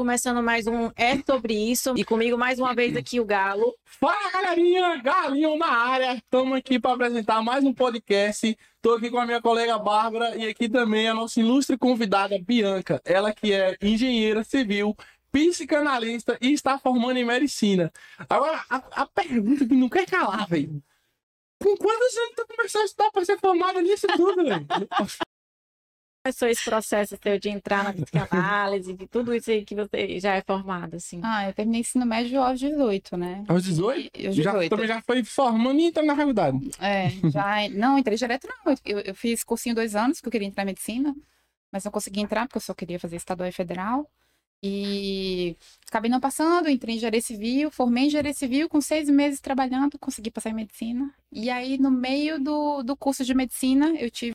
começando mais um É Sobre Isso. E comigo mais uma vez aqui o Galo. Fala, galerinha! Galinho na área. Estamos aqui para apresentar mais um podcast. Estou aqui com a minha colega Bárbara e aqui também a nossa ilustre convidada Bianca. Ela que é engenheira civil, psicanalista e está formando em medicina. Agora, a, a pergunta que não quer calar, velho. Com quantos anos tu começou a estudar para ser formada nisso tudo, velho? Começou esse processo seu de entrar na psicanálise, de tudo isso aí que você já é formado, assim? Ah, eu terminei ensino médio aos 18, né? Aos 18? E- aos Já, 18. também já foi formando e entrando na faculdade. É, já. Não, entrei direto não. Eu, eu fiz cursinho dois anos, porque eu queria entrar em medicina, mas não consegui entrar, porque eu só queria fazer estadual e federal. E acabei não passando, entrei em engenharia civil, formei em engenharia civil, com seis meses trabalhando, consegui passar em medicina. E aí, no meio do, do curso de medicina, eu tive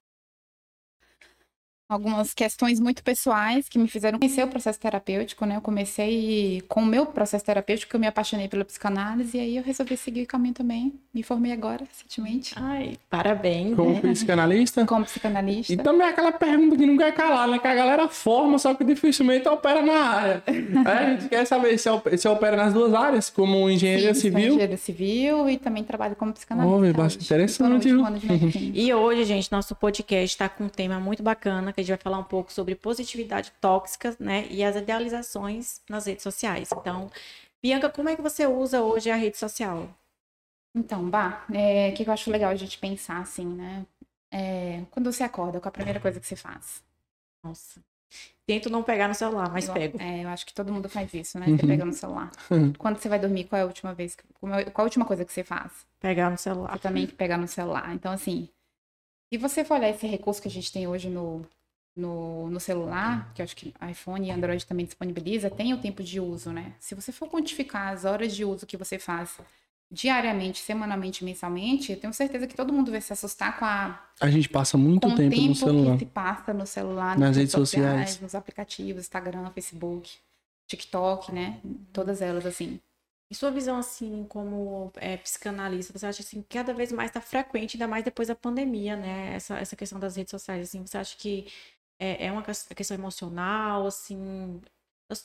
algumas questões muito pessoais que me fizeram conhecer o processo terapêutico, né? Eu comecei com o meu processo terapêutico, que eu me apaixonei pela psicanálise, e aí eu resolvi seguir o caminho também. Me formei agora, recentemente, Ai, parabéns. Como né? psicanalista. como psicanalista. E também aquela pergunta que não quer calar, né? Que a galera forma, só que dificilmente opera na área. Aí a gente quer saber se se opera nas duas áreas, como Sim, sou civil. engenheira civil e também trabalho como psicanalista. Oh, é bastante interessante. E hoje, gente, nosso podcast está com um tema muito bacana, que a gente vai falar um pouco sobre positividade tóxica, né? E as idealizações nas redes sociais. Então, Bianca, como é que você usa hoje a rede social? Então, Bah, é, o que eu acho legal a gente pensar assim, né? É, quando você acorda, qual a primeira coisa que você faz? Nossa. Tento não pegar no celular, mas eu, pego. É, eu acho que todo mundo faz isso, né? Uhum. Você pega no celular. Quando você vai dormir, qual é a última vez? Que, é- qual a última coisa que você faz? Pegar no celular. Você também que pegar no celular. Então, assim, se você for olhar esse recurso que a gente tem hoje no, no, no celular, que eu acho que iPhone e Android também disponibiliza, tem o tempo de uso, né? Se você for quantificar as horas de uso que você faz diariamente, semanalmente, mensalmente, eu tenho certeza que todo mundo vai se assustar com a A gente passa muito com o tempo, tempo no celular. que se passa no celular, Nas redes sociais. nos aplicativos, Instagram, Facebook, TikTok, né? Todas elas, assim. E sua visão, assim, como é, psicanalista, você acha assim, que cada vez mais está frequente, ainda mais depois da pandemia, né? Essa, essa questão das redes sociais, assim, você acha que é, é uma ques- questão emocional, assim,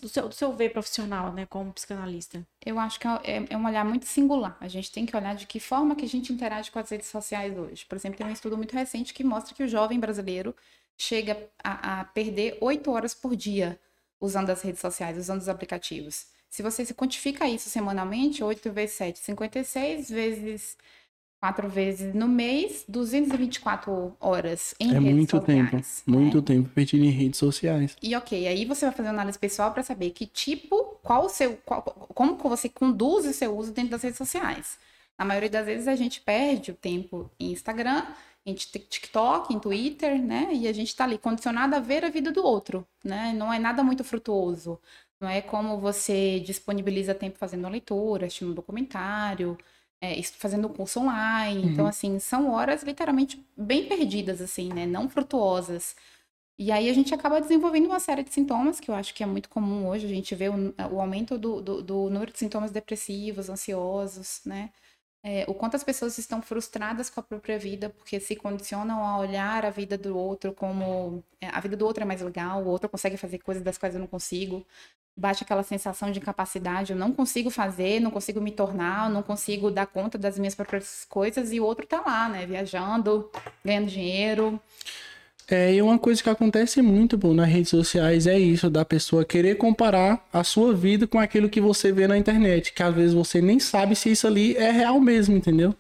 do seu, do seu ver profissional, né, como psicanalista? Eu acho que é, é um olhar muito singular. A gente tem que olhar de que forma que a gente interage com as redes sociais hoje. Por exemplo, tem um estudo muito recente que mostra que o jovem brasileiro chega a, a perder oito horas por dia usando as redes sociais, usando os aplicativos. Se você se quantifica isso semanalmente, 8 vezes 7, 56 vezes 4 vezes no mês, 224 horas em É redes muito sociais. tempo. né? Muito tempo perdido em redes sociais. E ok, aí você vai fazer uma análise pessoal para saber que tipo, qual o seu, qual- como você conduz o seu uso dentro das redes sociais. Na maioria das vezes a gente perde o tempo em Instagram, em Tik- TikTok, em Twitter, né? E a gente tá ali condicionado a ver a vida do outro, né? Não é nada muito frutuoso. Não é como você disponibiliza tempo fazendo uma leitura, assistindo um documentário, é, fazendo curso online. Então, assim, são horas literalmente bem perdidas, assim, né? Não frutuosas. E aí a gente acaba desenvolvendo uma série de sintomas que eu acho que é muito comum hoje. A gente vê o, o aumento do, do, do número de sintomas depressivos, ansiosos, né? É, o quanto as pessoas estão frustradas com a própria vida porque se condicionam a olhar a vida do outro como é, a vida do outro é mais legal, o outro consegue fazer coisas das quais eu não consigo. Bate aquela sensação de incapacidade, eu não consigo fazer, não consigo me tornar, não consigo dar conta das minhas próprias coisas e o outro tá lá, né? Viajando, ganhando dinheiro. É, e uma coisa que acontece muito, pô, nas redes sociais é isso, da pessoa querer comparar a sua vida com aquilo que você vê na internet, que às vezes você nem sabe se isso ali é real mesmo, entendeu?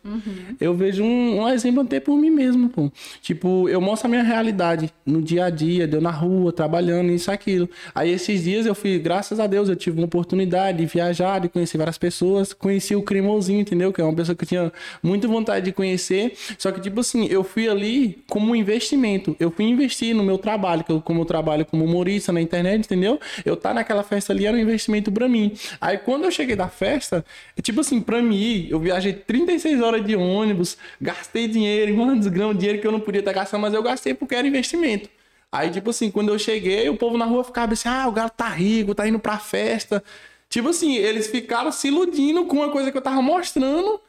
Eu vejo um, um exemplo até por mim mesmo, pô. Tipo, eu mostro a minha realidade no dia a dia, deu na rua, trabalhando, isso, aquilo. Aí esses dias eu fui, graças a Deus, eu tive uma oportunidade de viajar, de conhecer várias pessoas, conheci o Cremosinho, entendeu? Que é uma pessoa que eu tinha muita vontade de conhecer, só que, tipo assim, eu fui ali como um investimento, eu fui investir no meu trabalho, que eu, como eu trabalho como humorista na internet, entendeu? Eu tá naquela festa ali era um investimento pra mim. Aí quando eu cheguei da festa, é tipo assim, pra mim, eu viajei 36 horas de ônibus, gastei dinheiro, mano, desgrama dinheiro que eu não podia estar gastando, mas eu gastei porque era investimento. Aí, tipo assim, quando eu cheguei, o povo na rua ficava assim, ah, o galo tá rico, tá indo pra festa. Tipo assim, eles ficaram se iludindo com uma coisa que eu tava mostrando.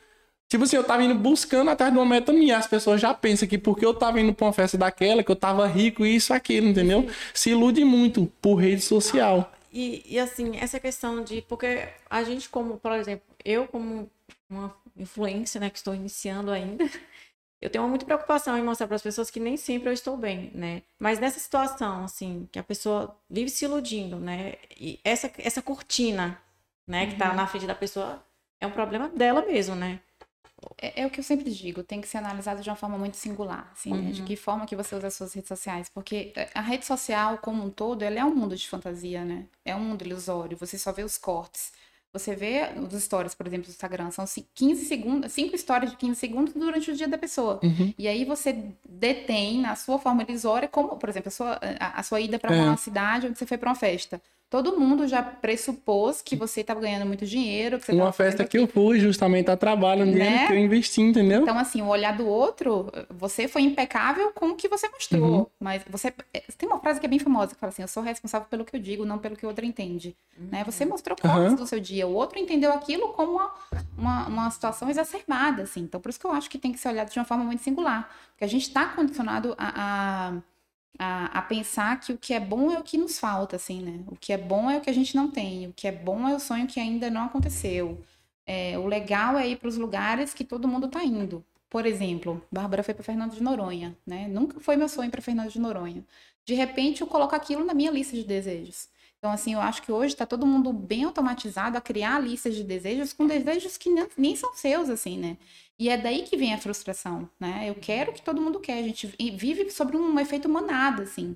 Tipo assim, eu tava indo buscando atrás de uma meta minha. As pessoas já pensam que porque eu tava indo pra uma festa daquela, que eu tava rico, isso, aquilo, entendeu? Se ilude muito por rede social. e, e assim, essa questão de. Porque a gente, como, por exemplo, eu, como uma influência, né, que estou iniciando ainda, eu tenho muita preocupação em mostrar para as pessoas que nem sempre eu estou bem, né? Mas nessa situação, assim, que a pessoa vive se iludindo, né? E essa, essa cortina, né, que está uhum. na frente da pessoa, é um problema dela mesmo, né? É, é, o que eu sempre digo, tem que ser analisado de uma forma muito singular, assim, uhum. né? De uhum. que forma que você usa as suas redes sociais. Porque é, a rede social, como um todo, ela é um mundo de fantasia, né? É um mundo ilusório, você só vê os cortes. Você vê os stories, por exemplo, do Instagram, são 15 segundos, 5 histórias de 15 segundos durante o dia da pessoa. Uhum. E aí você detém na sua forma ilusória, como, por exemplo, a sua, a, a sua ida para é. uma cidade onde você foi para uma festa todo mundo já pressupôs que você estava ganhando muito dinheiro. Uma festa que eu fui justamente a trabalho, né? dinheiro que eu investi, entendeu? Então, assim, o olhar do outro, você foi impecável com o que você mostrou. Uhum. Mas você. É, tem uma frase que é bem famosa que fala assim: eu sou responsável pelo que eu digo, não pelo que o outro entende. Uhum. Né? Você mostrou coisas uhum. do seu dia, o outro entendeu aquilo como uma, uma, uma, situação exacerbada, assim. Então, por isso que eu acho que tem que ser olhado de uma forma muito singular. Porque a gente está condicionado a, a a, a, pensar que o que é bom é o que nos falta, assim, né? O que é bom é o que a gente não tem, o que é bom é o sonho que ainda não aconteceu. É, o legal é ir para os lugares que todo mundo está indo. Por exemplo, Bárbara foi para Fernando de Noronha, né? Nunca foi meu sonho para Fernando de Noronha. De repente, eu coloco aquilo na minha lista de desejos. Então, assim, eu acho que hoje está todo mundo bem automatizado a criar listas de desejos com desejos que nem são seus, assim, né? E é daí que vem a frustração, né? Eu quero que todo mundo quer. A gente vive sobre um efeito manada, assim.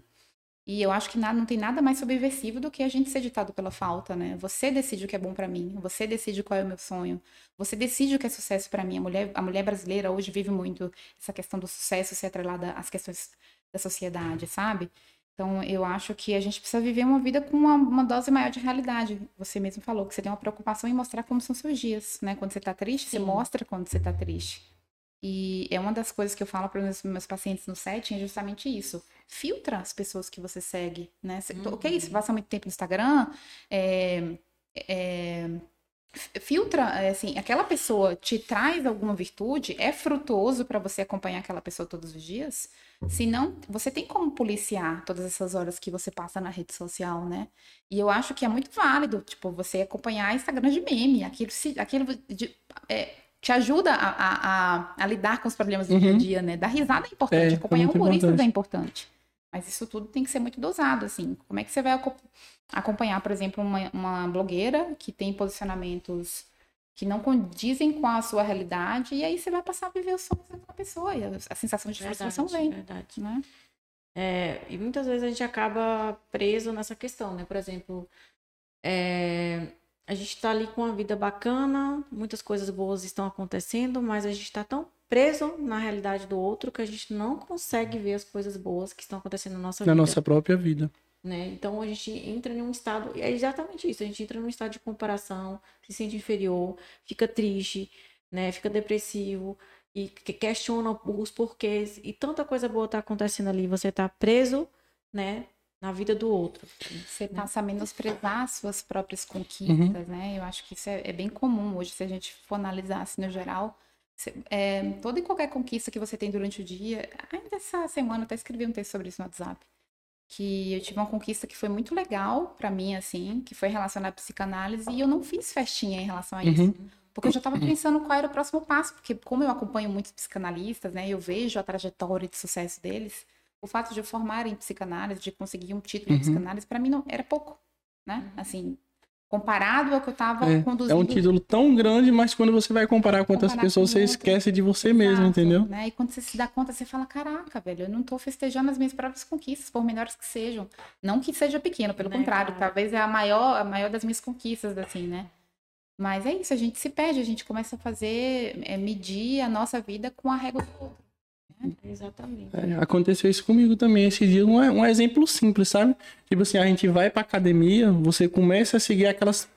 E eu acho que nada, não tem nada mais subversivo do que a gente ser ditado pela falta, né? Você decide o que é bom para mim, você decide qual é o meu sonho, você decide o que é sucesso para mim. A mulher, a mulher brasileira hoje vive muito essa questão do sucesso ser atrelada às questões da sociedade, sabe? Então, eu acho que a gente precisa viver uma vida com uma, uma, dose maior de realidade. Você mesmo falou que você tem uma preocupação em mostrar como são seus dias, né? Quando você tá triste, Sim. você mostra quando você tá triste. E é uma das coisas que eu falo para os meus, meus, pacientes no setting é justamente isso. Filtra as pessoas que você segue, né? Uhum. Ok, você passa muito tempo no Instagram, é, é, filtra, é, assim, aquela pessoa te traz alguma virtude, é frutuoso para você acompanhar aquela pessoa todos os dias? Se não, você tem como policiar todas essas horas que você passa na rede social, né? E eu acho que é muito válido, tipo, você acompanhar Instagram de meme, aquilo, aquilo de, é, te ajuda a, a, a, a, lidar com os problemas do uhum. dia a uhum. dia, né? Dar risada é importante, é, acompanhar humoristas importante. é importante. Mas isso tudo tem que ser muito dosado, assim. Como é que você vai acompanhar, por exemplo, uma, uma blogueira que tem posicionamentos que não condizem com a sua realidade, e aí você vai passar a viver os sonhos daquela pessoa, e a, a sensação de verdade, frustração vem. Verdade. Né? É, e muitas vezes a gente acaba preso nessa questão, né? Por exemplo, é, a gente está ali com uma vida bacana, muitas coisas boas estão acontecendo, mas a gente está tão preso na realidade do outro que a gente não consegue ver as coisas boas que estão acontecendo na nossa na vida. Na nossa própria vida. Né? Então a gente entra em um estado, é exatamente isso, a gente entra num estado de comparação, se sente inferior, fica triste, né? Fica depressivo e questiona os porquês e tanta coisa boa tá acontecendo ali, você tá preso, né? Na vida do outro. Você passa a menosprezar as suas próprias conquistas, uhum. né? Eu acho que isso é, é, bem comum hoje, se a gente for analisar assim no geral. Você, é, toda e qualquer conquista que você tem durante o dia. Ainda essa semana eu até escrevi um texto sobre isso no WhatsApp que eu tive uma conquista que foi muito legal para mim, assim, que foi relacionada à psicanálise, e eu não fiz festinha em relação a isso. Uhum. Porque eu já estava pensando qual era o próximo passo, porque como eu acompanho muitos psicanalistas, né, eu vejo a trajetória de sucesso deles, o fato de eu formar em psicanálise, de conseguir um título uhum. em psicanálise, para mim não era pouco, né? Assim, comparado ao que eu estava é, conduzindo. É um título tão grande, mas quando você vai comparar com outras comparar pessoas, com você esquece de você Exato, mesmo, entendeu? Né? E quando você se dá conta, você fala: caraca, velho, eu não estou festejando as minhas próprias conquistas, por menores que sejam. Não que seja pequeno, pelo né, contrário, talvez é a maior, a maior das minhas conquistas, assim, né? Mas é isso, a gente se perde, a gente começa a fazer, é, medir a nossa vida com a régua do outro. Exatamente. É, aconteceu isso comigo também esse dia. Um, um exemplo simples, sabe? Tipo assim, a gente vai pra academia, você começa a seguir aquelas.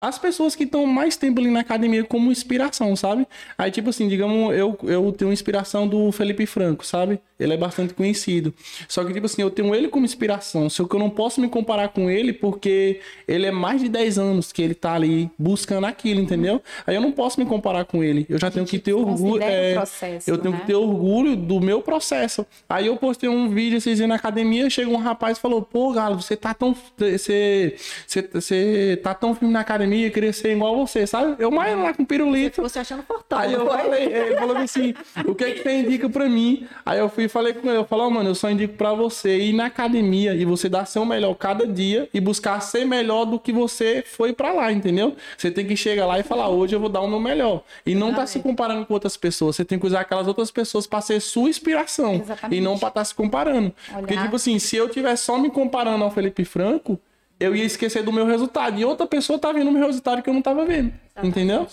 As pessoas que estão mais tempo ali na academia como inspiração, sabe? Aí, tipo assim, digamos, eu, eu tenho inspiração do Felipe Franco, sabe? Ele é bastante conhecido. Só que, tipo assim, eu tenho ele como inspiração. Só que eu não posso me comparar com ele porque ele é mais de 10 anos que ele tá ali buscando aquilo, entendeu? Aí eu não posso me comparar com ele. Eu já tenho que ter orgulho. É, processo, eu tenho né? que ter orgulho do meu processo. Aí eu postei um vídeo esses dias na academia, chega um rapaz e falou: Pô, Galo, você tá tão. Você, você, você tá tão firme na academia, queria ser igual você, sabe? Eu mais lá com pirulito. Você achando fortão. Aí eu falei, ele falou assim, o que é que você indica pra mim? Aí eu fui e falei com ele, eu falei, ó, mano, eu só indico pra você ir na academia e você dar seu melhor cada dia e buscar ser melhor do que você foi pra lá, entendeu? Você tem que chegar lá e falar, hoje eu vou dar o meu melhor. E não tá se comparando com outras pessoas, você tem que usar aquelas outras pessoas pra ser sua inspiração. Exatamente. E não pra estar se comparando. Porque, Olhar. tipo assim, se eu tivesse só me comparando ao Felipe Franco, eu ia esquecer do meu resultado. E outra pessoa tá vendo o meu resultado que eu não tava vendo. Entendeu?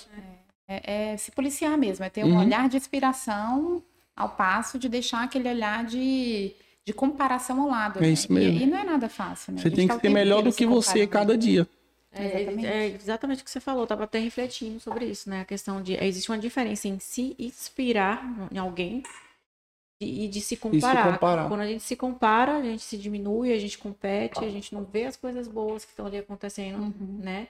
É, é se policiar mesmo, é ter um Uhum. olhar de inspiração ao passo de deixar aquele olhar de, de comparação ao lado. É né? isso E- mesmo. E, não é nada fácil, né? Você tem tá que ser melhor do que se você comparando. cada dia. É, Exatamente. é exatamente o que você falou, tava até refletindo sobre isso, né? A questão de existe uma diferença em se inspirar em alguém e, e de se comparar. comparar. Quando a gente se compara, a gente se diminui, a gente compete, a gente não vê as coisas boas que estão ali acontecendo, Uhum. né?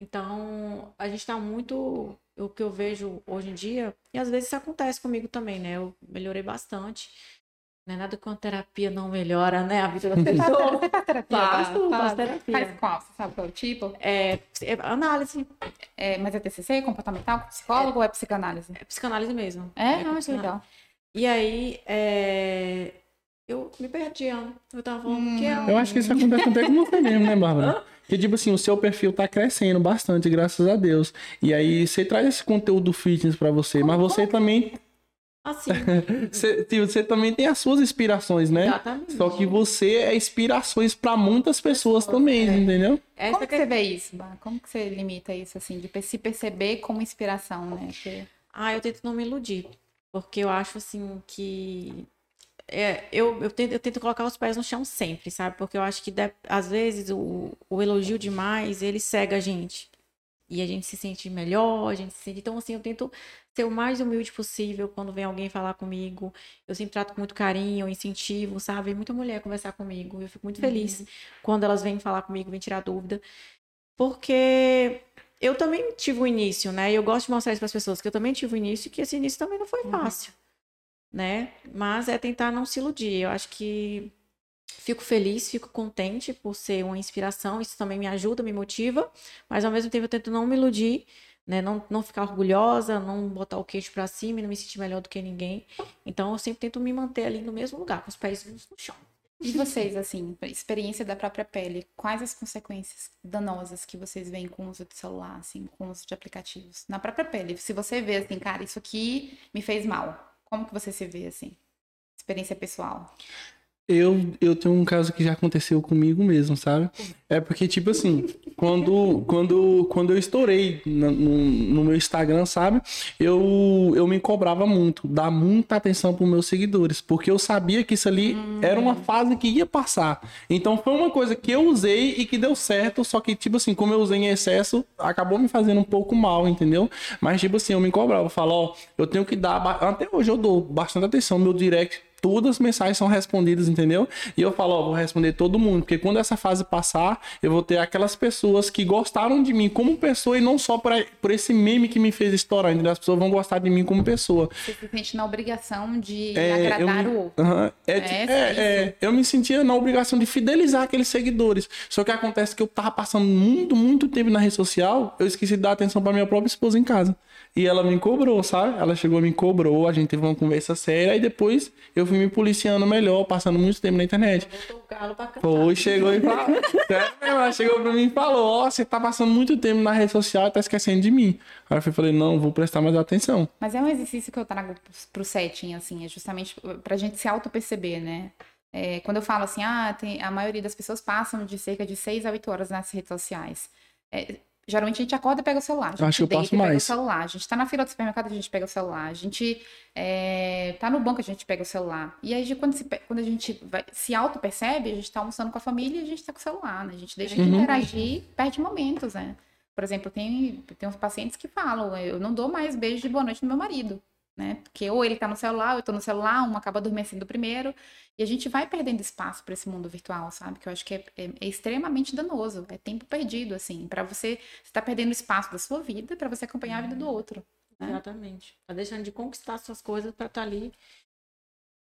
Então, a gente tá muito. O que eu vejo hoje em dia, e às vezes isso acontece comigo também, né? Eu melhorei bastante. Não é nada que uma terapia não melhora, né? A vida da pessoa. Você faz terapia? Faço, Faz- faço terapia. Faz qual? Você sabe qual é o tipo? É, é análise, É, mas é TCC, comportamental, psicólogo ou é psicanálise? é psicanálise mesmo. É, com não, que psicanálise. legal. E aí, é, eu me perdi. Eu tava falando Hum. que é Eu acho que isso acontece até com você mesmo, né, Bárbara? Que tipo assim, o seu perfil tá crescendo bastante, graças a Deus. E aí você traz esse conteúdo fitness pra você, mas você também, assim. você, tipo, você também tem as suas inspirações, né? Exatamente. Só que você é inspirações pra muitas pessoas também, entendeu? Essa Como que que- você vê isso, Bá? Como que você limita isso, assim, de se perceber como inspiração, né? Porque- Ah, eu tento não me iludir. Porque eu acho assim que. É, eu, eu, tento, eu tento colocar os pés no chão sempre, sabe? Porque eu acho que de- às vezes o, o elogio demais, ele cega a gente. E a gente se sente melhor, a gente se sente. Então, assim, eu tento ser o mais humilde possível quando vem alguém falar comigo. Eu sempre trato com muito carinho, incentivo, sabe? Vem muita mulher conversar comigo. Eu fico muito feliz quando elas vêm falar comigo, vêm tirar dúvida. Porque eu também tive um início, né? E eu gosto de mostrar isso para as pessoas, que eu também tive um início e que esse início também não foi fácil, né? Mas é tentar não se iludir. Eu acho que fico feliz, fico contente por ser uma inspiração, isso também me ajuda, me motiva, mas ao mesmo tempo eu tento não me iludir, né? Não, não ficar orgulhosa, não botar o queixo para cima e não me sentir melhor do que ninguém. Então eu sempre tento me manter ali no mesmo lugar, com os pés no chão. E vocês, assim, experiência da própria pele, quais as consequências danosas que vocês veem com o uso de celular, assim, com o uso de aplicativos? Na própria pele, se você vê assim, cara, isso aqui me fez mal, como que você se vê, assim? Experiência pessoal. Eu, eu tenho um caso que já aconteceu comigo mesmo, sabe? É porque, tipo assim, quando, quando, quando eu estourei no, no meu Instagram, sabe? Eu, eu me cobrava muito, dar muita atenção pros meus seguidores, porque eu sabia que isso ali era uma fase que ia passar. Então foi uma coisa que eu usei e que deu certo, só que, tipo assim, como eu usei em excesso, acabou me fazendo um pouco mal, entendeu? Mas, tipo assim, eu me cobrava, eu falo, ó, eu tenho que dar, até hoje eu dou bastante atenção no meu direct todas as mensagens são respondidas, entendeu? E eu falo, ó, vou responder todo mundo, porque quando essa fase passar, eu vou ter aquelas pessoas que gostaram de mim como pessoa e não só por, por esse meme que me fez estourar, entendeu? As pessoas vão gostar de mim como pessoa. Você se sente na obrigação de É, agradar eu o outro. É, É, é, é, eu me sentia na obrigação de fidelizar aqueles seguidores. Só que acontece que eu tava passando muito, muito tempo na rede social, eu esqueci de dar atenção pra minha própria esposa em casa. E ela me cobrou, sabe? Ela chegou e me cobrou, a gente teve uma conversa séria, aí depois eu fui me policiando melhor, passando muito tempo na internet. Cantar. Foi, chegou e falou. Ela chegou pra mim e falou: Ó, você tá passando muito tempo na rede social e tá esquecendo de mim. Aí eu falei: Não, vou prestar mais atenção. Mas é um exercício que eu trago pro setting, assim, é justamente pra gente se auto-perceber, né? É, quando eu falo assim, ah, tem- a maioria das pessoas passam de cerca de 6 a 8 horas nas redes sociais. É, geralmente a gente acorda e pega o celular. A gente Acho que eu passo e pega mais. o celular. A gente tá na fila do supermercado, a gente pega o celular. A gente é, tá no banco, a gente pega o celular. E aí, de quando, se quando a gente vai- se auto-percebe, a gente tá almoçando com a família e a gente tá com o celular, né? A gente deixa de Uhum. interagir, perde momentos, né? Por exemplo, tem, tem uns pacientes que falam, eu não dou mais beijo de boa noite no meu marido. Né? Porque ou ele tá no celular, ou eu tô no celular, um acaba adormecendo primeiro, e a gente vai perdendo espaço para esse mundo virtual, sabe? Que eu acho que é, é, é extremamente danoso, é tempo perdido, assim, para você, você tá perdendo espaço da sua vida para você acompanhar a vida do outro. Né? Exatamente. Tá deixando de conquistar suas coisas para estar tá ali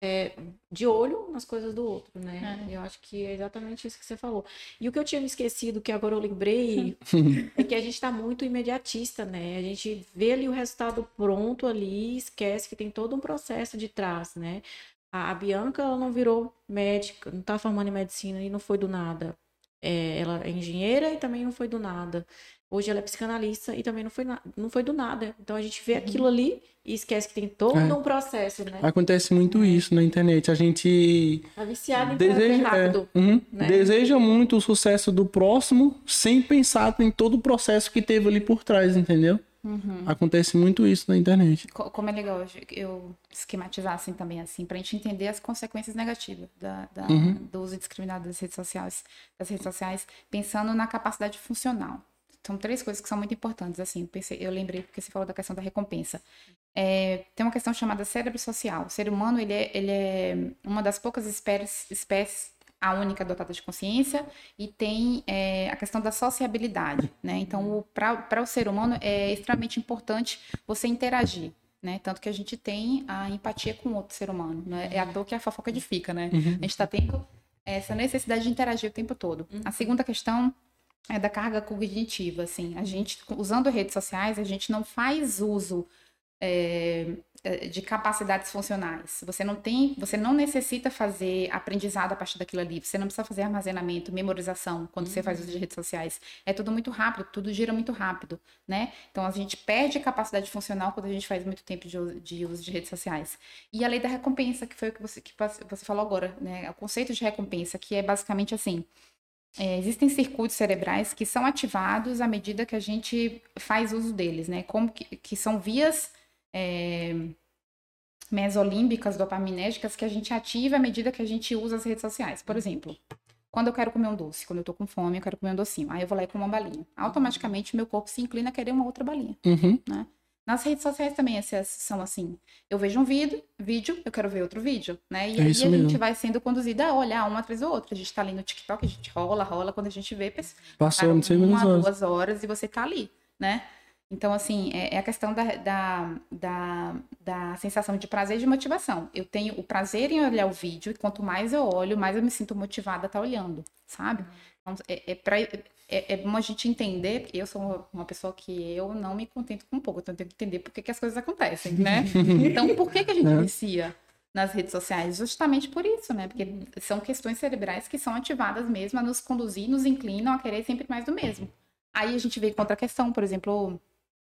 é, de olho nas coisas do outro, né? É. Eu acho que é exatamente isso que você falou. E o que eu tinha me esquecido, que agora eu lembrei, é que a gente está muito imediatista, né? A gente vê ali o resultado pronto ali, esquece que tem todo um processo de trás, né? A, a Bianca, ela não virou médica, não está formando em medicina e não foi do nada. É, ela é engenheira e também não foi do nada. Hoje ela é psicanalista e também não foi, não foi do nada. Então a gente vê aquilo ali e esquece que tem todo é. um processo, né? Acontece muito isso na internet. A gente. Tá viciado em deseja, rápido. É, uhum, né? Deseja muito o sucesso do próximo sem pensar em todo o processo que teve ali por trás, entendeu? Uhum. Acontece muito isso na internet. Como é legal eu esquematizar assim também, assim, pra gente entender as consequências negativas da, da uhum. do uso indiscriminado das redes sociais, das redes sociais, pensando na capacidade funcional são três coisas que são muito importantes, assim, eu, pensei, eu lembrei porque você falou da questão da recompensa. É, tem uma questão chamada cérebro social. O ser humano, ele é, ele é uma das poucas espécies, espécies a única dotada de consciência e tem é, a questão da sociabilidade, né? Então, para o ser humano é extremamente importante você interagir, né? Tanto que a gente tem a empatia com outro ser humano, né? É a dor que a fofoca edifica, né? Uhum. A gente está tendo essa necessidade de interagir o tempo todo. Uhum. A segunda questão é da carga cognitiva, assim. A gente, usando redes sociais, a gente não faz uso é, de capacidades funcionais. Você não tem, você não necessita fazer aprendizado a partir daquilo ali. Você não precisa fazer armazenamento, memorização quando uhum. você faz uso de redes sociais. É tudo muito rápido, tudo gira muito rápido, né? Então a gente perde capacidade funcional quando a gente faz muito tempo de, de uso de redes sociais. E a lei da recompensa, que foi o que você, que você falou agora, né? O conceito de recompensa, que é basicamente assim: é, existem circuitos cerebrais que são ativados à medida que a gente faz uso deles, né? Como que, que são vias é, mesolímbicas dopaminérgicas que a gente ativa à medida que a gente usa as redes sociais. Por exemplo, quando eu quero comer um doce, quando eu tô com fome, eu quero comer um docinho. Aí eu vou lá e como uma balinha. Automaticamente meu corpo se inclina a querer uma outra balinha, uhum. né? Nas redes sociais também são assim. Eu vejo um vídeo, vídeo, eu quero ver outro vídeo, né? E é aí a mesmo. gente vai sendo conduzida a olhar uma atrás do outro. A gente tá ali no TikTok, a gente rola, rola, quando a gente vê, passou não sei uma, duas horas e você tá ali, né? Então, assim, é, é a questão da, da, da, da, sensação de prazer e de motivação. Eu tenho o prazer em olhar o vídeo, e quanto mais eu olho, mais eu me sinto motivada a estar tá olhando, sabe? Então, é, é, pra, é, é bom a gente entender, eu sou uma pessoa que eu não me contento com pouco, então eu tenho que entender por que, que as coisas acontecem, né? então, por que, que a gente inicia nas redes sociais? Justamente por isso, né? Porque são questões cerebrais que são ativadas mesmo a nos conduzir, nos inclinam a querer sempre mais do mesmo. Aí a gente vê contra a questão, por exemplo,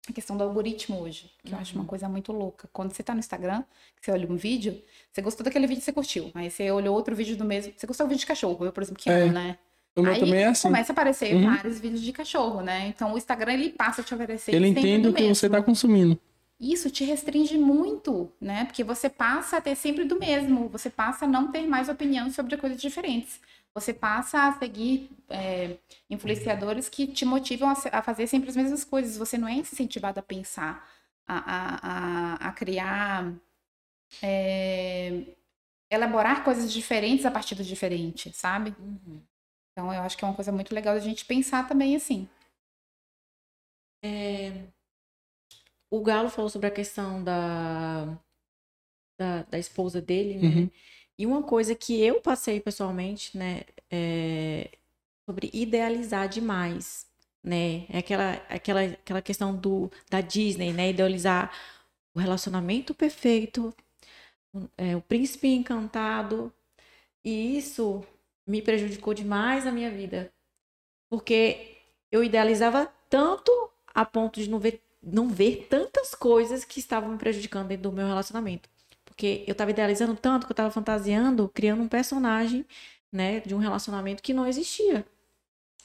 a questão do algoritmo hoje, que uhum. eu acho uma uhum. coisa muito louca. Quando você tá no Instagram, você olha um vídeo, você gostou daquele vídeo, você curtiu. Aí você olhou outro vídeo do mesmo. Você gostou do vídeo de cachorro, eu, por exemplo, que é. amo, né? O meu Aí também é assim. começa a aparecer uhum. vários vídeos de cachorro, né? Então o Instagram ele passa a te oferecer. Ele entende o que mesmo. você está consumindo. Isso te restringe muito, né? Porque você passa a ter sempre do mesmo. Você passa a não ter mais opinião sobre coisas diferentes. Você passa a seguir é, influenciadores que te motivam a, a, fazer sempre as mesmas coisas. Você não é incentivado a pensar, a, a, a, a criar. É, elaborar coisas diferentes a partir do diferente, sabe? Uhum. Então, eu acho que é uma coisa muito legal a gente pensar também assim. É... O Galo falou sobre a questão da, da, da esposa dele, né? Uhum. E uma coisa que eu passei pessoalmente, né, é sobre idealizar demais, né? É aquela, aquela, aquela questão do, da Disney, né? Idealizar o relacionamento perfeito, é, o príncipe encantado. E isso me prejudicou demais na minha vida. Porque eu idealizava tanto a ponto de não ver, não ver tantas coisas que estavam me prejudicando dentro do meu relacionamento. Porque eu estava idealizando tanto que eu estava fantasiando, criando um personagem, né, de um relacionamento que não existia.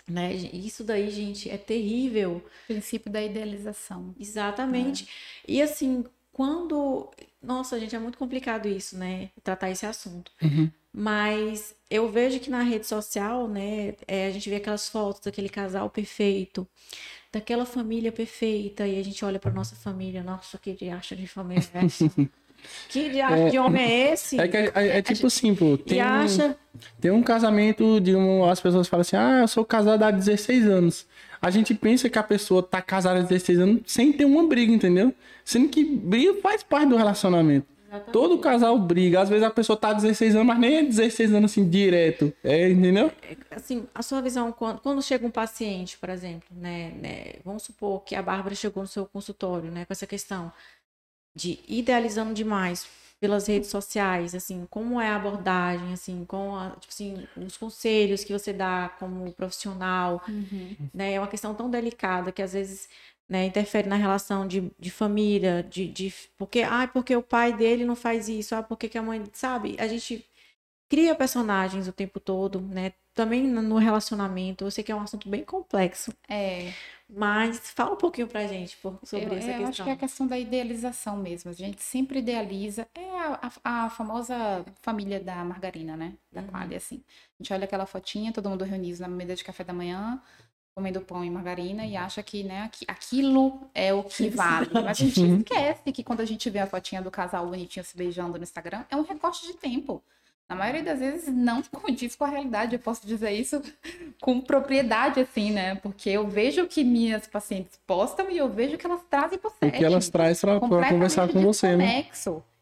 Né? Isso daí, gente, é terrível. O princípio da idealização. Exatamente. É. E assim, quando. Nossa, gente, é muito complicado isso, né? Tratar esse assunto. Uhum. Mas eu vejo que na rede social, né, é, a gente vê aquelas fotos daquele casal perfeito, daquela família perfeita, e a gente olha para nossa família, nossa, que diacho de família é que de homem é esse? É, que é, é- é tipo assim, pô, tem, acha. tem um casamento de um. As pessoas falam assim, ah, eu sou casado há 16 anos. A gente pensa que a pessoa tá casada há 16 anos sem ter uma briga, entendeu? Sendo que briga faz parte do relacionamento. Todo casal briga. Às vezes a pessoa tá há 16 anos, mas nem é 16 anos assim direto. É, entendeu? assim, a sua visão, quando, quando chega um paciente, por exemplo, né, né, vamos supor que a Bárbara chegou no seu consultório, né, com essa questão de idealizando demais pelas redes sociais, assim, como é a abordagem, assim, com a, tipo assim, os conselhos que você dá como profissional, né, é uma questão tão delicada que às vezes né, interfere na relação de, de família, de, de porque, ah, porque o pai dele não faz isso, ah, porque que a mãe, sabe? A gente cria personagens o tempo todo, né? Também no no relacionamento. Eu sei que é um assunto bem complexo, É, mas fala um pouquinho pra gente por- sobre eu, essa eu acho questão. que é a questão da idealização mesmo. A gente sempre idealiza. É a, a- a famosa família da margarina, né? Da Uhum. Qualy, assim. A gente olha aquela fotinha, todo mundo reunido na mesa de café da manhã, comendo pão e margarina e acha que, né, aqui- aquilo é o que vale. Mas a gente Uhum. esquece que quando a gente vê a fotinha do casal bonitinho se beijando no Instagram, é um recorte de tempo. Na maioria das vezes não condiz com a realidade, eu posso dizer isso com propriedade, assim, né? Porque eu vejo o que minhas pacientes postam e eu vejo o que elas trazem pro O set. que elas trazem completamente conversar com você, né?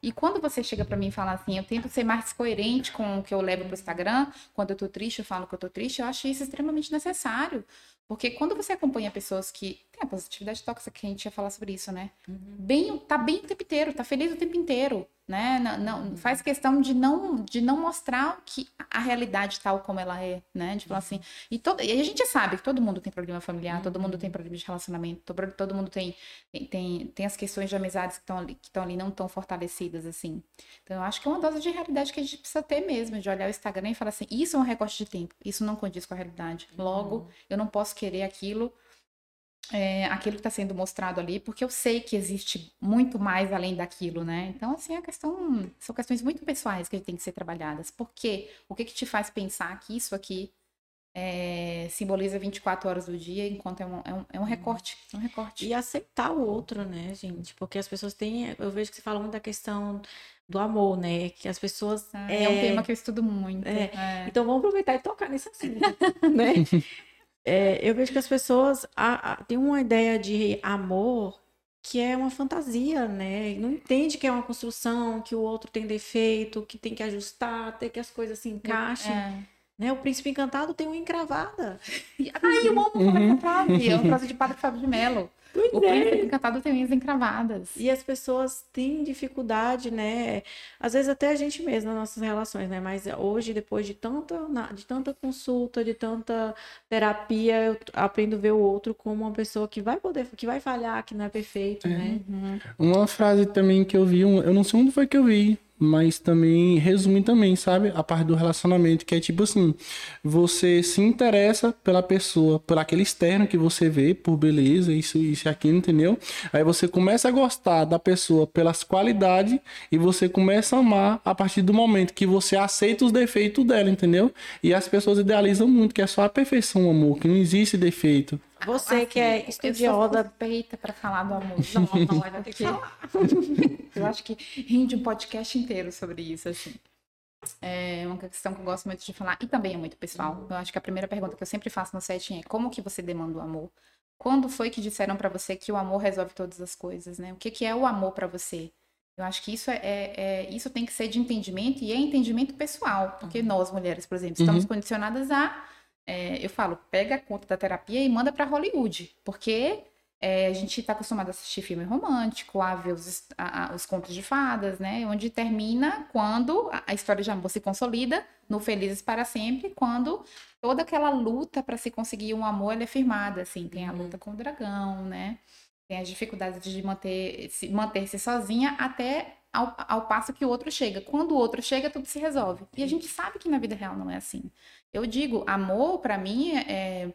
E quando você chega pra mim e fala assim, eu tento ser mais coerente com o que eu levo pro Instagram, quando eu tô triste, eu falo que eu tô triste, eu acho isso extremamente necessário. Porque quando você acompanha pessoas que a positividade tóxica, que a gente ia falar sobre isso, né? Bem, tá bem o tempo inteiro, tá feliz o tempo inteiro, né? Não, não- faz questão de não, de não mostrar que a realidade tal como ela é, né? De falar assim. E, todo, e a gente sabe que todo mundo tem problema familiar, todo mundo tem problema de relacionamento, todo, todo mundo tem, tem, tem, tem as questões de amizades que estão ali, que estão ali não tão fortalecidas assim. Então, eu acho que é uma dose de realidade que a gente precisa ter mesmo, de olhar o Instagram e falar assim: isso é um recorte de tempo, isso não condiz com a realidade. Logo, eu não posso querer aquilo é, aquilo que está sendo mostrado ali, porque eu sei que existe muito mais além daquilo, né? Então, assim, a questão, são questões muito pessoais que têm que ser trabalhadas. Por quê? O que que te faz pensar que isso aqui é, simboliza 24 horas do dia, enquanto é um, é um, é um recorte, é um recorte. E aceitar o outro, né, gente? Porque as pessoas têm. Eu vejo que você fala muito da questão do amor, né? Que as pessoas. Ah, É, um tema que eu estudo muito. é. é. Então vamos aproveitar e tocar nesse assunto, né? É, eu vejo que as pessoas a- a- têm uma ideia de amor que é uma fantasia, né? Não entende que é uma construção, que o outro tem defeito, que tem que ajustar, até que as coisas se encaixem. É. Né? O Príncipe Encantado tem uma encravada. Ai, eu amo essa frase. É uma frase de Padre Fábio de Mello. Pois O príncipe encantado tem unhas encravadas. E as pessoas têm dificuldade, né? Às vezes até a gente mesmo nas nossas relações, né? Mas hoje, depois de tanta, na- de tanta consulta, de tanta terapia, eu aprendo a ver o outro como uma pessoa que vai poder, que vai falhar, que não é perfeito, né? Uma frase também que eu vi, eu não sei onde foi que eu vi, mas também resume também, sabe? A parte do relacionamento, que é tipo assim, você se interessa pela pessoa, por aquele externo que você vê, por beleza, isso, isso e aquilo, entendeu? Aí você começa a gostar da pessoa pelas qualidades e você começa a amar a partir do momento que você aceita os defeitos dela, entendeu? E as pessoas idealizam muito que é só a perfeição, amor, que não existe defeito. Você que é Assim, Eu estudiosa. sou suspeita para falar do amor. Não, não, vai ter que falar. Eu acho que rende um podcast inteiro sobre isso, assim. É uma questão que eu gosto muito de falar e também é muito pessoal. Eu acho que a primeira pergunta que eu sempre faço no setting é como que você demanda o amor? Quando foi que disseram para você que o amor resolve todas as coisas, né? O que que é o amor para você? Eu acho que isso é, é- é- isso tem que ser de entendimento e é entendimento pessoal, porque nós mulheres, por exemplo, estamos condicionadas a é, eu falo, pega a conta da terapia e manda pra Hollywood, porque é, a gente tá acostumado a assistir filme romântico, a ver os, a- a- os contos de fadas, né? Onde termina quando a, a história de amor se consolida no Felizes para Sempre, quando toda aquela luta para se conseguir um amor é firmada, assim, tem a luta com o dragão, né? Tem as dificuldades de manter se manter-se sozinha até ao, ao passo que o outro chega. Quando o outro chega, tudo se resolve. E a gente sabe que na vida real não é assim. Eu digo, amor, pra mim, é,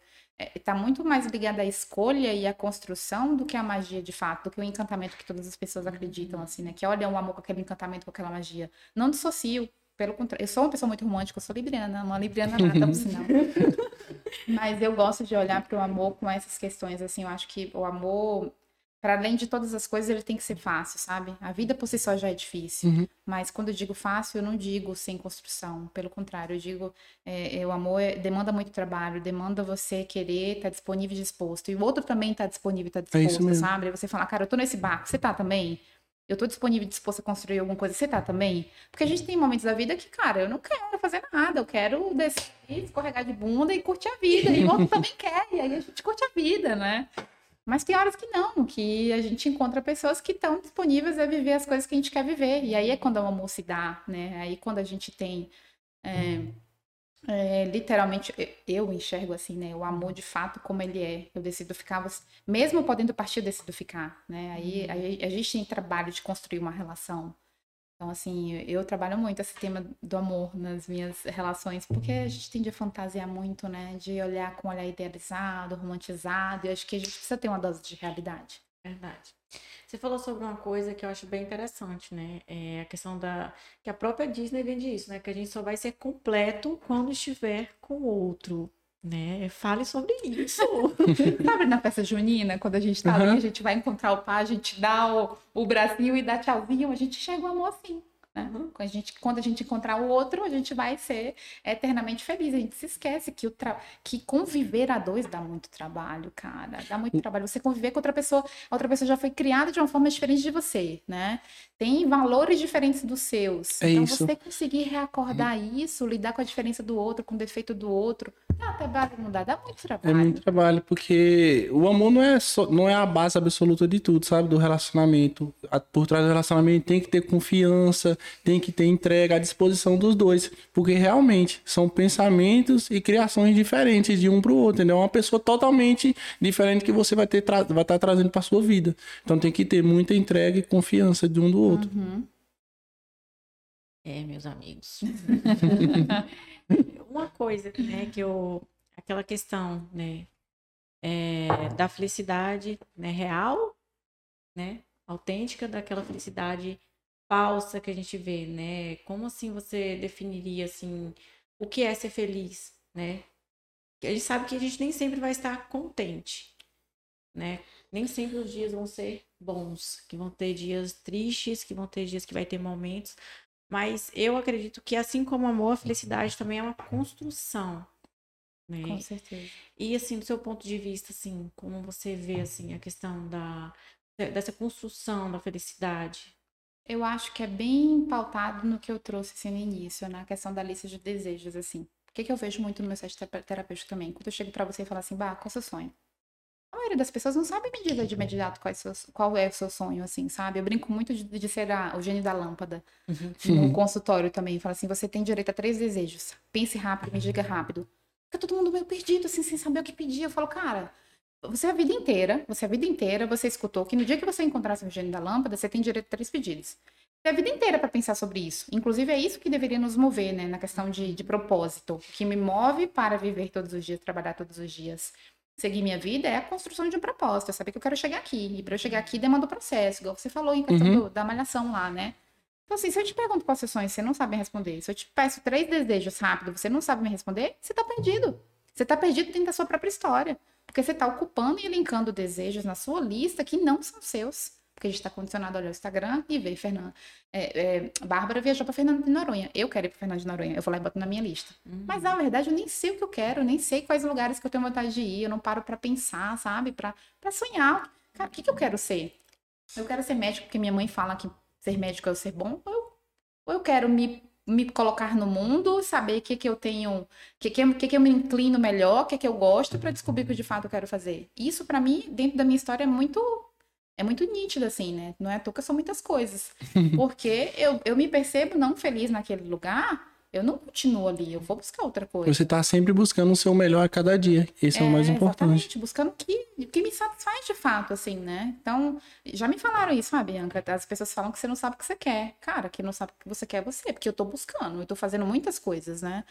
está muito mais ligada à escolha e à construção do que à magia de fato, do que o encantamento que todas as pessoas acreditam, assim, né? Que olham o amor com aquele encantamento, com aquela magia. Não dissocio, pelo contrário. Eu sou uma pessoa muito romântica, eu sou libriana, uma libriana nada, por sinal. Mas eu gosto de olhar para o amor com essas questões, assim, eu acho que o amor para além de todas as coisas, ele tem que ser fácil, sabe? A vida por si só já é difícil. Uhum. Mas quando eu digo fácil, eu não digo sem construção. Pelo contrário, eu digo, é, é, o amor é, demanda muito trabalho, demanda você querer estar tá disponível e disposto. E o outro também está disponível e está é disposto, é sabe? E você fala, cara, eu tô nesse barco, você tá também? Eu tô disponível e disposto a construir alguma coisa, você tá também? Porque a gente tem momentos da vida que, cara, eu não quero fazer nada, eu quero descer, escorregar de bunda e curtir a vida. E o outro também quer, e aí a gente curte a vida, né? Mas tem horas que não, que a gente encontra pessoas que estão disponíveis a viver as coisas que a gente quer viver. E aí é quando o amor se dá, né? Aí quando a gente tem. É, é, literalmente, eu enxergo assim, né? O amor de fato como ele é. Eu decido ficar, mesmo podendo partir, eu decido ficar, né? Aí, uhum. aí a gente tem trabalho de construir uma relação então, assim, eu trabalho muito esse tema do amor nas minhas relações, porque a gente tende a fantasiar muito, né? De olhar com um olhar idealizado, romantizado, e acho que a gente precisa ter uma dose de realidade. Verdade. Você falou sobre uma coisa que eu acho bem interessante, né? É a questão da. que a própria Disney vende isso, né? Que a gente só vai ser completo quando estiver com o outro né? Fale sobre isso. Sabe na festa junina, quando a gente tá uhum. ali, a gente vai encontrar o pai, a gente dá o, o bracinho e dá tchauzinho, a gente chega o amor assim. Né? Uhum. Quando, a gente, quando a gente encontrar o outro, a gente vai ser eternamente feliz. A gente se esquece que, o tra... que conviver a dois dá muito trabalho, cara. Dá muito trabalho. Você conviver com outra pessoa, a outra pessoa já foi criada de uma forma diferente de você, né? Tem valores diferentes dos seus. É então, isso. você conseguir reacordar uhum. isso, lidar com a diferença do outro, com o defeito do outro, dá trabalho mudar, dá muito trabalho. É muito trabalho, porque o amor não é, só, não é a base absoluta de tudo, sabe? Do relacionamento. Por trás do relacionamento tem que ter confiança, tem que ter entrega à disposição dos dois, porque realmente são pensamentos e criações diferentes de um para o outro, entendeu? É uma pessoa totalmente diferente que você vai ter vai estar tá trazendo para sua vida. Então tem que ter muita entrega e confiança de um do outro. Uhum. É, meus amigos. Uma coisa, né, que eu aquela questão, né, é, da felicidade, né, real, né, autêntica daquela felicidade falsa que a gente vê, né? Como assim você definiria assim o que é ser feliz, né? A gente sabe que a gente nem sempre vai estar contente, né? Nem sempre os dias vão ser bons, que vão ter dias tristes, que vão ter dias que vai ter momentos, mas eu acredito que assim como amor, a felicidade também é uma construção, né? Com certeza. E assim, do seu ponto de vista, assim, como você vê assim a questão da dessa construção da felicidade, eu acho que é bem pautado no que eu trouxe assim, no início, na questão da lista de desejos, assim. O que, que eu vejo muito no meu site terapêutico também? Quando eu chego para você e falo assim, bah, qual é o seu sonho? A maioria das pessoas não sabe medir de imediato qual é, seu, qual é o seu sonho, assim, sabe? Eu brinco muito de, de ser a, o gênio da lâmpada uhum. no consultório também. Falo assim, você tem direito a três desejos. Pense rápido, me diga rápido. Fica todo mundo meio perdido, assim, sem saber o que pedir. Eu falo, cara, você a vida inteira, você a vida inteira, você escutou que no dia que você encontrasse o gênio da lâmpada, você tem direito a três pedidos. Tem a vida inteira para pensar sobre isso. Inclusive, é isso que deveria nos mover, né? Na questão de, de propósito. O que me move para viver todos os dias, trabalhar todos os dias, seguir minha vida é a construção de um propósito. É saber que eu quero chegar aqui. E para eu chegar aqui, demanda um processo. Igual você falou em questão uhum. do, da malhação lá, né? Então, assim, se eu te pergunto quais são sonhos, você não sabe me responder. Se eu te peço três desejos rápido, você não sabe me responder, você tá perdido. Você tá perdido dentro da sua própria história. Porque você está ocupando e elencando desejos na sua lista que não são seus. Porque a gente está condicionado a olhar o Instagram e ver Fernanda. É, é, Bárbara viajou para Fernando de Noronha. Eu quero ir para Fernando de Noronha. Eu vou lá e boto na minha lista. Uhum. Mas na verdade eu nem sei o que eu quero, eu nem sei quais lugares que eu tenho vontade de ir. Eu não paro para pensar, sabe? Para sonhar. Cara, o que, que eu quero ser? Eu quero ser médico porque minha mãe fala que ser médico é o ser bom. Ou eu, ou eu quero me me colocar no mundo, saber o que, que eu tenho, o que, que, que, que eu me inclino melhor, o que, que eu gosto, para descobrir o que de fato eu quero fazer. Isso, para mim, dentro da minha história, é muito. É muito nítido, assim, né? Não é à toa são muitas coisas. Porque eu, eu me percebo não feliz naquele lugar, Eu não continuo ali, eu vou buscar outra coisa. Você tá sempre buscando o seu melhor a cada dia. Esse é, o mais importante. Exatamente, buscando o que, o que me satisfaz de fato, assim, né? Então, já me falaram isso, sabe, Bianca? As pessoas falam que você não sabe o que você quer. Cara, que não sabe o que você quer é você, porque eu tô buscando, eu tô fazendo muitas coisas, né?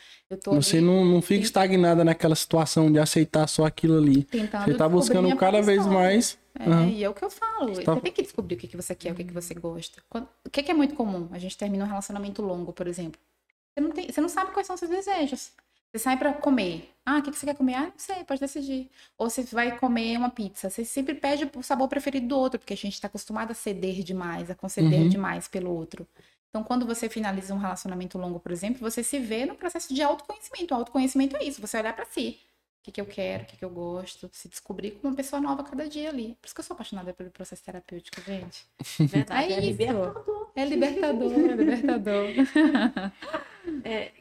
Você ali, não, não fica estagnada naquela situação de aceitar só aquilo ali. Tentando você tá buscando cada vez mais. É, uhum. e é o que eu falo. Você, tá... tem que descobrir o que, que você quer, o que, que você gosta. Quando... O que, que é muito comum? A gente termina um relacionamento longo, por exemplo. Você não, tem, você não sabe quais são os seus desejos. Você sai para comer. Ah, o que, que você quer comer? Ah, não sei, pode decidir. Ou você vai comer uma pizza. Você sempre pede o sabor preferido do outro, porque a gente está acostumado a ceder demais, a conceder uhum. demais pelo outro. Então, quando você finaliza um relacionamento longo, por exemplo, você se vê no processo de autoconhecimento. O autoconhecimento é isso, você olhar para si. O que, que eu quero, o que, que eu gosto, se descobrir como uma pessoa nova cada dia ali. Por isso que eu sou apaixonada pelo processo terapêutico, gente. Verdade, é, é libertador. É libertador, é libertador. É,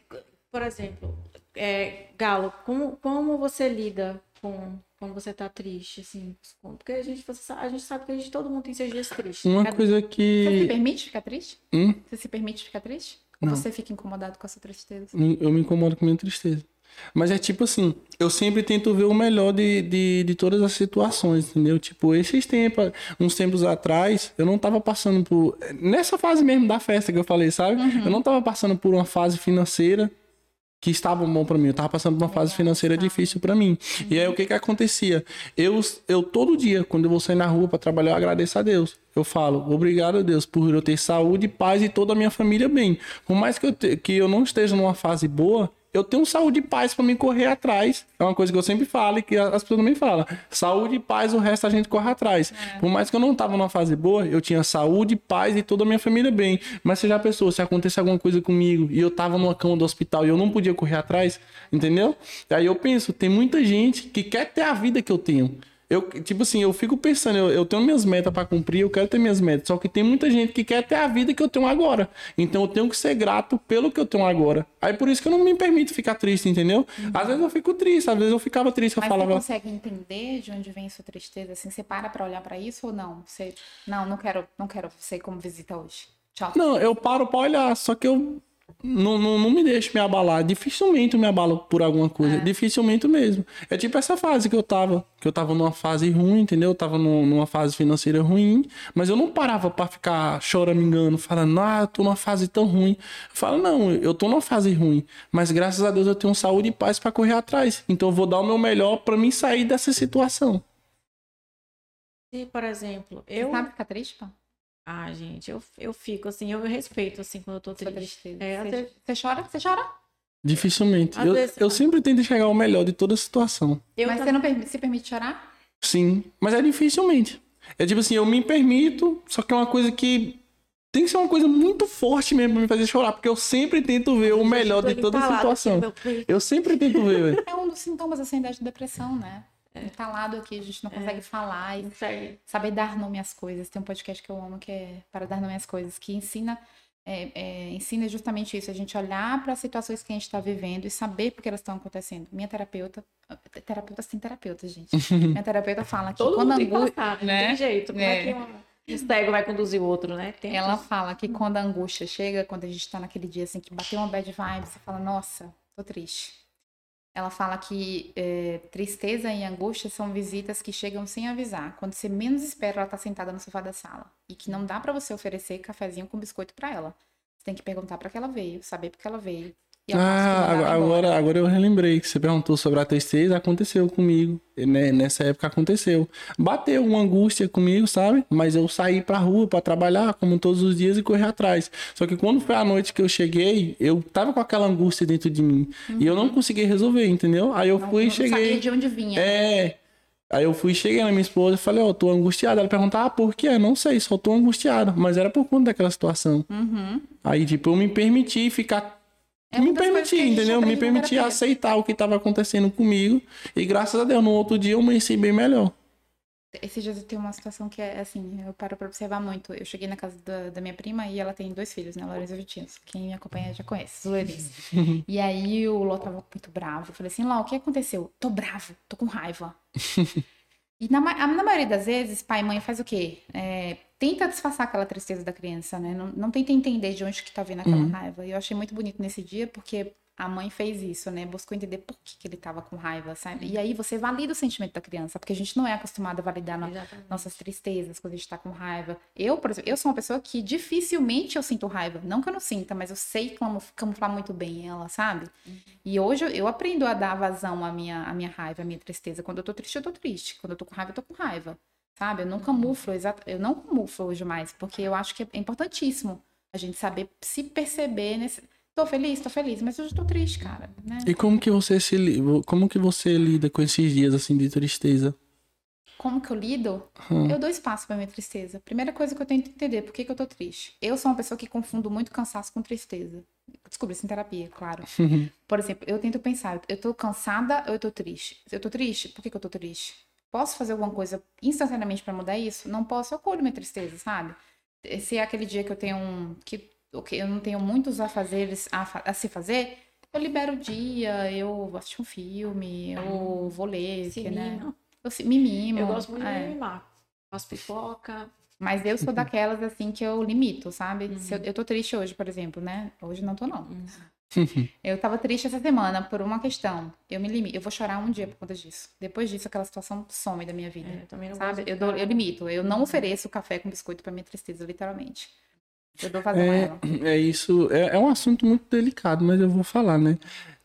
por exemplo, é, Galo, como, como você lida com quando você tá triste, assim? Porque a gente, você, a gente sabe que a gente, todo mundo tem seus dias tristes. Uma Cada... coisa que... Você se permite ficar triste? Hum? Você se permite ficar triste? Ou Não. você fica incomodado com a sua tristeza? Eu me incomodo com a minha tristeza. Mas é tipo assim, eu sempre tento ver o melhor de, de, de todas as situações, entendeu? Tipo, esses tempos, uns tempos atrás, eu não tava passando por. Nessa fase mesmo da festa que eu falei, sabe? Uhum. Eu não tava passando por uma fase financeira que estava bom para mim. Eu tava passando por uma fase financeira difícil para mim. Uhum. E aí o que que acontecia? Eu, eu todo dia, quando eu vou sair na rua para trabalhar, eu agradeço a Deus. Eu falo, obrigado a Deus por eu ter saúde, paz e toda a minha família bem. Por mais que eu, te, que eu não esteja numa fase boa, eu tenho saúde e paz para me correr atrás. É uma coisa que eu sempre falo e que as pessoas também falam. Saúde e paz, o resto a gente corre atrás. É. Por mais que eu não tava numa fase boa, eu tinha saúde, paz e toda a minha família bem. Mas você já pensou, se acontece alguma coisa comigo e eu tava numa cama do hospital e eu não podia correr atrás, entendeu? Aí eu penso, tem muita gente que quer ter a vida que eu tenho. Eu, tipo assim, eu fico pensando, eu, eu tenho minhas metas para cumprir, eu quero ter minhas metas. Só que tem muita gente que quer ter a vida que eu tenho agora. Então eu tenho que ser grato pelo que eu tenho agora. Aí por isso que eu não me permito ficar triste, entendeu? Uhum. Às vezes eu fico triste, às vezes eu ficava triste, eu Mas falava. Você consegue entender de onde vem sua tristeza? Assim, você para pra olhar para isso ou não? Você, não, não quero, não quero você como visita hoje. Tchau. Não, eu paro pra olhar, só que eu não, não, não me deixa me abalar. Dificilmente eu me abalo por alguma coisa. É. Dificilmente mesmo. É tipo essa fase que eu tava. Que eu tava numa fase ruim, entendeu? Eu tava numa fase financeira ruim. Mas eu não parava para ficar choramingando, falando, ah, eu tô numa fase tão ruim. Eu falo, não, eu tô numa fase ruim. Mas graças a Deus eu tenho saúde e paz para correr atrás. Então eu vou dar o meu melhor para mim sair dessa situação. Se, por exemplo, eu. Você sabe ficar triste, pá? Ah, gente, eu, eu fico assim, eu respeito assim quando eu tô triste. É, você, vezes... você chora? Você chora? Dificilmente. eu, vezes, eu sempre tento chegar o melhor de toda a situação. Eu mas também... você não se permite chorar? Sim, mas é dificilmente. É tipo assim, eu me permito, só que é uma coisa que tem que ser uma coisa muito forte mesmo pra me fazer chorar, porque eu sempre tento ver o melhor de toda a situação. Eu sempre tento ver, É um dos sintomas assim da depressão, né? Entalado aqui, a gente não consegue é. falar e saber dar nome às coisas. Tem um podcast que eu amo que é Para Dar Nome às Coisas, que ensina é, é, ensina justamente isso, a gente olhar para as situações que a gente está vivendo e saber por que elas estão acontecendo. Minha terapeuta, terapeutas têm terapeuta, gente. Minha terapeuta fala que Todo quando mundo angústia, passar, né? Não tem jeito, como é, é que um cego vai conduzir o outro, né? Tem Ela fala que quando a angústia chega, quando a gente está naquele dia assim que bateu uma bad vibe, você fala, nossa, tô triste ela fala que é, tristeza e angústia são visitas que chegam sem avisar. Quando você menos espera, ela está sentada no sofá da sala. E que não dá para você oferecer cafezinho com biscoito para ela. Você tem que perguntar para que ela veio, saber por que ela veio, ah, agora, agora eu relembrei que você perguntou sobre a tristeza, aconteceu comigo. Né? Nessa época aconteceu. Bateu uma angústia comigo, sabe? Mas eu saí pra rua para trabalhar, como todos os dias, e correr atrás. Só que quando foi a noite que eu cheguei, eu tava com aquela angústia dentro de mim. Uhum. E eu não uhum. consegui resolver, entendeu? Aí eu não, fui e cheguei. Sabia de onde vinha. É. Aí eu fui, cheguei na minha esposa e falei, ó, oh, tô angustiada. Ela perguntava, ah, por quê? Não sei, só tô angustiada. Mas era por conta daquela situação. Uhum. Aí, tipo, eu me permiti ficar é me permitir, entendeu? Me permitir aceitar o que estava acontecendo comigo. E graças a Deus, no outro dia eu amanheci bem melhor. Esses dias eu tenho uma situação que é assim, eu paro pra observar muito. Eu cheguei na casa da, da minha prima e ela tem dois filhos, né? Lourenço e Vitinho. Quem me acompanha já conhece, os e aí o Ló tava muito bravo. Eu falei assim, Ló, o que aconteceu? Tô bravo, tô com raiva. E na, na maioria das vezes, pai e mãe faz o quê? É, tenta disfarçar aquela tristeza da criança, né? Não, não tenta entender de onde que tá vindo aquela Uhum. raiva. E eu achei muito bonito nesse dia, porque a mãe fez isso, né? Buscou entender por que, que ele tava com raiva, sabe? E aí você valida o sentimento da criança, porque a gente não é acostumado a validar no- nossas tristezas, quando a gente tá com raiva. Eu, por exemplo, eu sou uma pessoa que dificilmente eu sinto raiva. Não que eu não sinta, mas eu sei camu- camuflar muito bem ela, sabe? E hoje eu, aprendo a dar vazão à minha, à minha raiva, à minha tristeza. Quando eu tô triste, eu tô triste. Quando eu tô com raiva, eu tô com raiva. Sabe? Eu não camuflo, exata- eu não camuflo hoje mais, porque eu acho que é importantíssimo a gente saber se perceber nesse. Tô feliz, tô feliz, mas eu tô triste, cara. Né? E como que você se como que você lida com esses dias assim de tristeza? Como que eu lido? Hum. Eu dou espaço pra minha tristeza. Primeira coisa que eu tento entender, por que, que eu tô triste? Eu sou uma pessoa que confundo muito cansaço com tristeza. Descobri isso em terapia, claro. Por exemplo, eu tento pensar, eu tô cansada ou eu tô triste? Eu tô triste? Por que, que eu tô triste? Posso fazer alguma coisa instantaneamente pra mudar isso? Não posso, eu acolho minha tristeza, sabe? Se é aquele dia que eu tenho um. que, que eu não tenho muitos afazeres a, fa- a se fazer, eu libero o dia, eu assisto um filme, eu vou ler, Se que, né? Eu se- me mimo. Eu gosto muito de é. me mimar. Faço pipoca. Mas eu sou daquelas, assim, que eu limito, sabe? Se eu, eu tô triste hoje, por exemplo, né? Hoje não tô, não. Eu tava triste essa semana por uma questão. Eu me limito. Eu vou chorar um dia por conta disso. Depois disso, aquela situação some da minha vida. É, eu também não sabe? de Eu, dou- eu limito. Eu não ofereço café com biscoito pra minha tristeza, literalmente. Eu dou vazão a É, ela. é isso, é, é um assunto muito delicado, mas eu vou falar, né?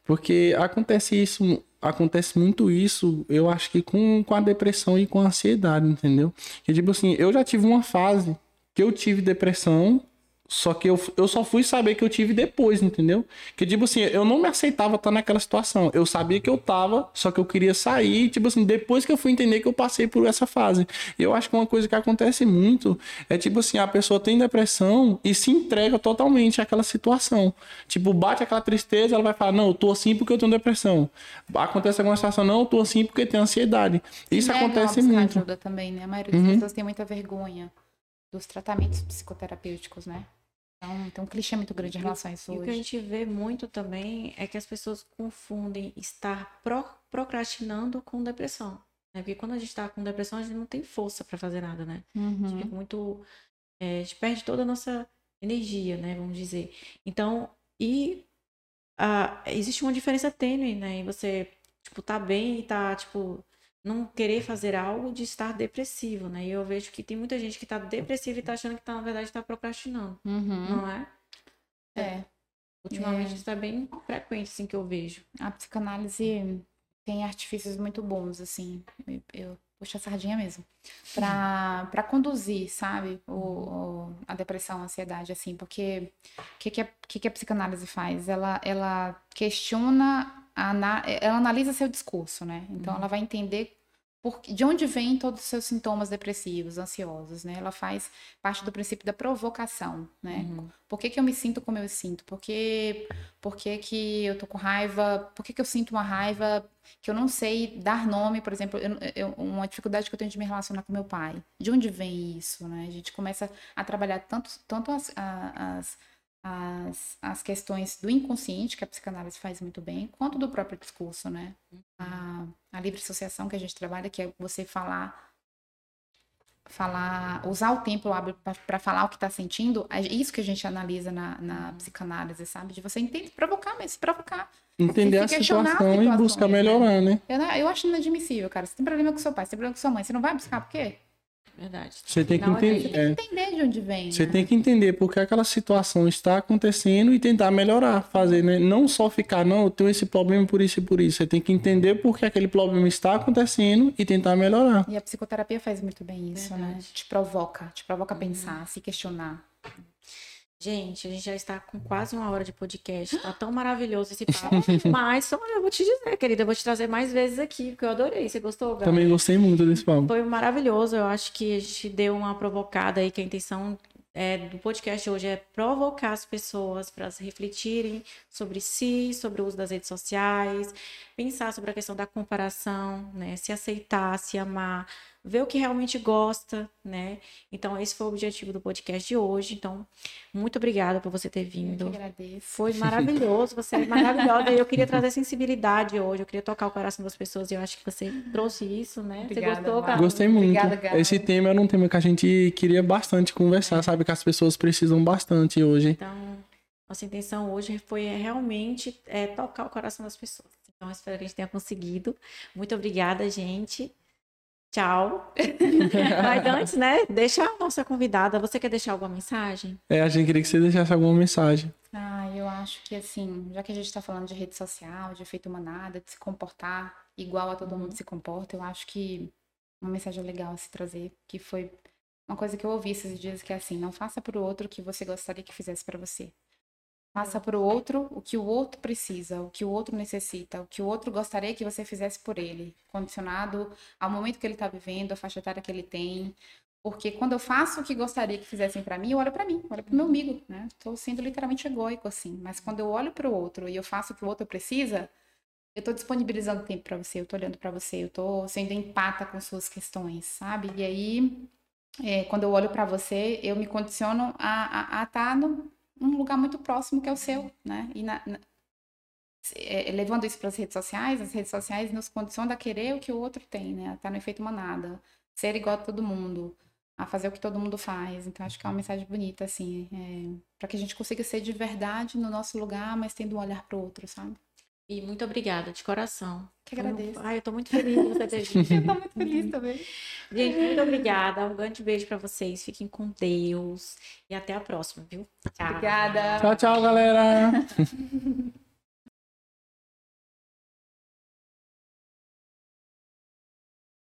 Porque acontece isso, acontece muito isso, eu acho que com, com a depressão e com a ansiedade, entendeu? Que tipo assim, eu já tive uma fase que eu tive depressão, só que eu, eu só fui saber que eu tive depois, entendeu? Que tipo assim, eu não me aceitava estar naquela situação. Eu sabia que eu tava, só que eu queria sair, tipo assim, depois que eu fui entender que eu passei por essa fase. Eu acho que uma coisa que acontece muito é tipo assim, a pessoa tem depressão e se entrega totalmente àquela situação. Tipo, bate aquela tristeza, ela vai falar: "Não, eu tô assim porque eu tenho depressão". Acontece alguma situação: "Não, eu tô assim porque tenho ansiedade". Isso a acontece muito. ajuda também, né? A maioria das Uhum. pessoas tem muita vergonha dos tratamentos psicoterapêuticos, né? Então, tem um clichê muito grande em relação a isso E o que a hoje. gente vê muito também é que as pessoas confundem estar pro- procrastinando com depressão. Né? Porque quando a gente está com depressão, a gente não tem força para fazer nada, né? A gente Uhum. fica muito. é, a gente perde toda a nossa energia, né? Vamos dizer. Então, e ah, existe uma diferença tênue, né? E você, tipo, tá bem e tá, tipo, não querer fazer algo de estar depressivo, né? E eu vejo que tem muita gente que tá depressiva e tá achando que tá, na verdade, tá procrastinando, Uhum. não é? É. Ultimamente É. isso é bem frequente, assim, que eu vejo. A psicanálise tem artifícios muito bons, assim. Eu, puxo a sardinha mesmo. Pra, pra conduzir, sabe? O, o- a depressão, a ansiedade, assim. Porque o que, que, a, que, que a psicanálise faz? Ela, ela questiona, ana- ela analisa seu discurso, né? Então ela vai entender por, de onde vêm todos os seus sintomas depressivos, ansiosos, né? Ela faz parte do princípio da provocação, né? Por que, que eu me sinto como eu sinto? Por que, por que, que eu tô com raiva? Por que, que eu sinto uma raiva que eu não sei dar nome? Por exemplo, eu- eu- uma dificuldade que eu tenho de me relacionar com meu pai. De onde vem isso, né? A gente começa a trabalhar tanto, tanto as, as, as, as questões do inconsciente, que a psicanálise faz muito bem, quanto do próprio discurso, né? A, a livre associação que a gente trabalha, que é você falar falar, usar o tempo para falar o que está sentindo, é isso que a gente analisa na, na psicanálise, sabe? De você entender, provocar mesmo, se provocar. Entender se a questionar situação e buscar né? melhorar, né? Eu, não- eu acho inadmissível, cara. Você tem problema com seu pai, você tem problema com sua mãe, você não vai buscar por quê? Verdade. Você tem que Na hora entender. de- é. Entender de onde vem. Você né? tem que entender porque aquela situação está acontecendo e tentar melhorar, fazer, né? Não só ficar, não, eu tenho esse problema por isso e por isso. Você tem que entender porque aquele problema está acontecendo e tentar melhorar. E a psicoterapia faz muito bem isso, né? Verdade. Te provoca, te provoca a pensar, a se questionar. Gente, a gente já está com quase uma hora de podcast. Tá tão maravilhoso esse papo. Mas só eu vou te dizer, querida, eu vou te trazer mais vezes aqui, porque eu adorei. Você gostou, Gabi? Também gostei muito desse papo. Foi maravilhoso. Eu acho que a gente deu uma provocada aí, que a intenção é, do podcast hoje é provocar as pessoas para refletirem sobre si, sobre o uso das redes sociais, pensar sobre a questão da comparação, né? Se aceitar, se amar, ver o que realmente gosta, né? Então, esse foi o objetivo do podcast de hoje. Então, muito obrigada por você ter vindo. Eu que agradeço. Foi maravilhoso, você é maravilhosa. Eu queria trazer sensibilidade hoje, eu queria tocar o coração das pessoas e eu acho que você trouxe isso, né? Obrigada, você gostou, cara? Gostei muito. Obrigada. Esse tema era um tema que a gente queria bastante conversar, sabe? Que as pessoas precisam bastante hoje. Então, nossa intenção hoje foi realmente é, tocar o coração das pessoas. Então, espero que a gente tenha conseguido. Muito obrigada, gente. Tchau. Mas antes, né? Deixa a nossa convidada. Você quer deixar alguma mensagem? É, a gente queria que você deixasse alguma mensagem. Ah, eu acho que assim, já que a gente está falando de rede social, de efeito manada, de se comportar igual a todo mundo se comporta, eu acho que uma mensagem legal a se trazer, que foi uma coisa que eu ouvi esses dias, que é assim, não faça para o outro o que você gostaria que fizesse para você. Faça para o outro o que o outro precisa, o que o outro necessita, o que o outro gostaria que você fizesse por ele, condicionado ao momento que ele está vivendo, a faixa etária que ele tem, porque quando eu faço o que gostaria que fizessem pra mim, eu olho pra mim, olho pro meu amigo, né? Tô sendo literalmente egoico assim, mas quando eu olho pro outro e eu faço o que o outro precisa, eu tô disponibilizando tempo pra você, eu tô olhando pra você, eu tô sendo empata com suas questões, sabe? E aí, é, quando eu olho pra você, eu me condiciono a estar no, num lugar muito próximo que é o seu, né? E na- na- é, levando isso para as redes sociais, as redes sociais nos condicionam a querer o que o outro tem, né? Estar no efeito manada, ser igual a todo mundo, a fazer o que todo mundo faz. Então, acho que é uma mensagem bonita, assim, para que a gente consiga ser de verdade no nosso lugar, mas tendo um olhar para o outro, sabe? E muito obrigada, de coração. Que um- agradeço. Ai, eu tô muito feliz de você ter vindo. Eu tô muito feliz também. Gente, muito obrigada. Um grande beijo pra vocês. Fiquem com Deus. E até a próxima, viu? Tchau. Obrigada. Tchau, tchau, galera!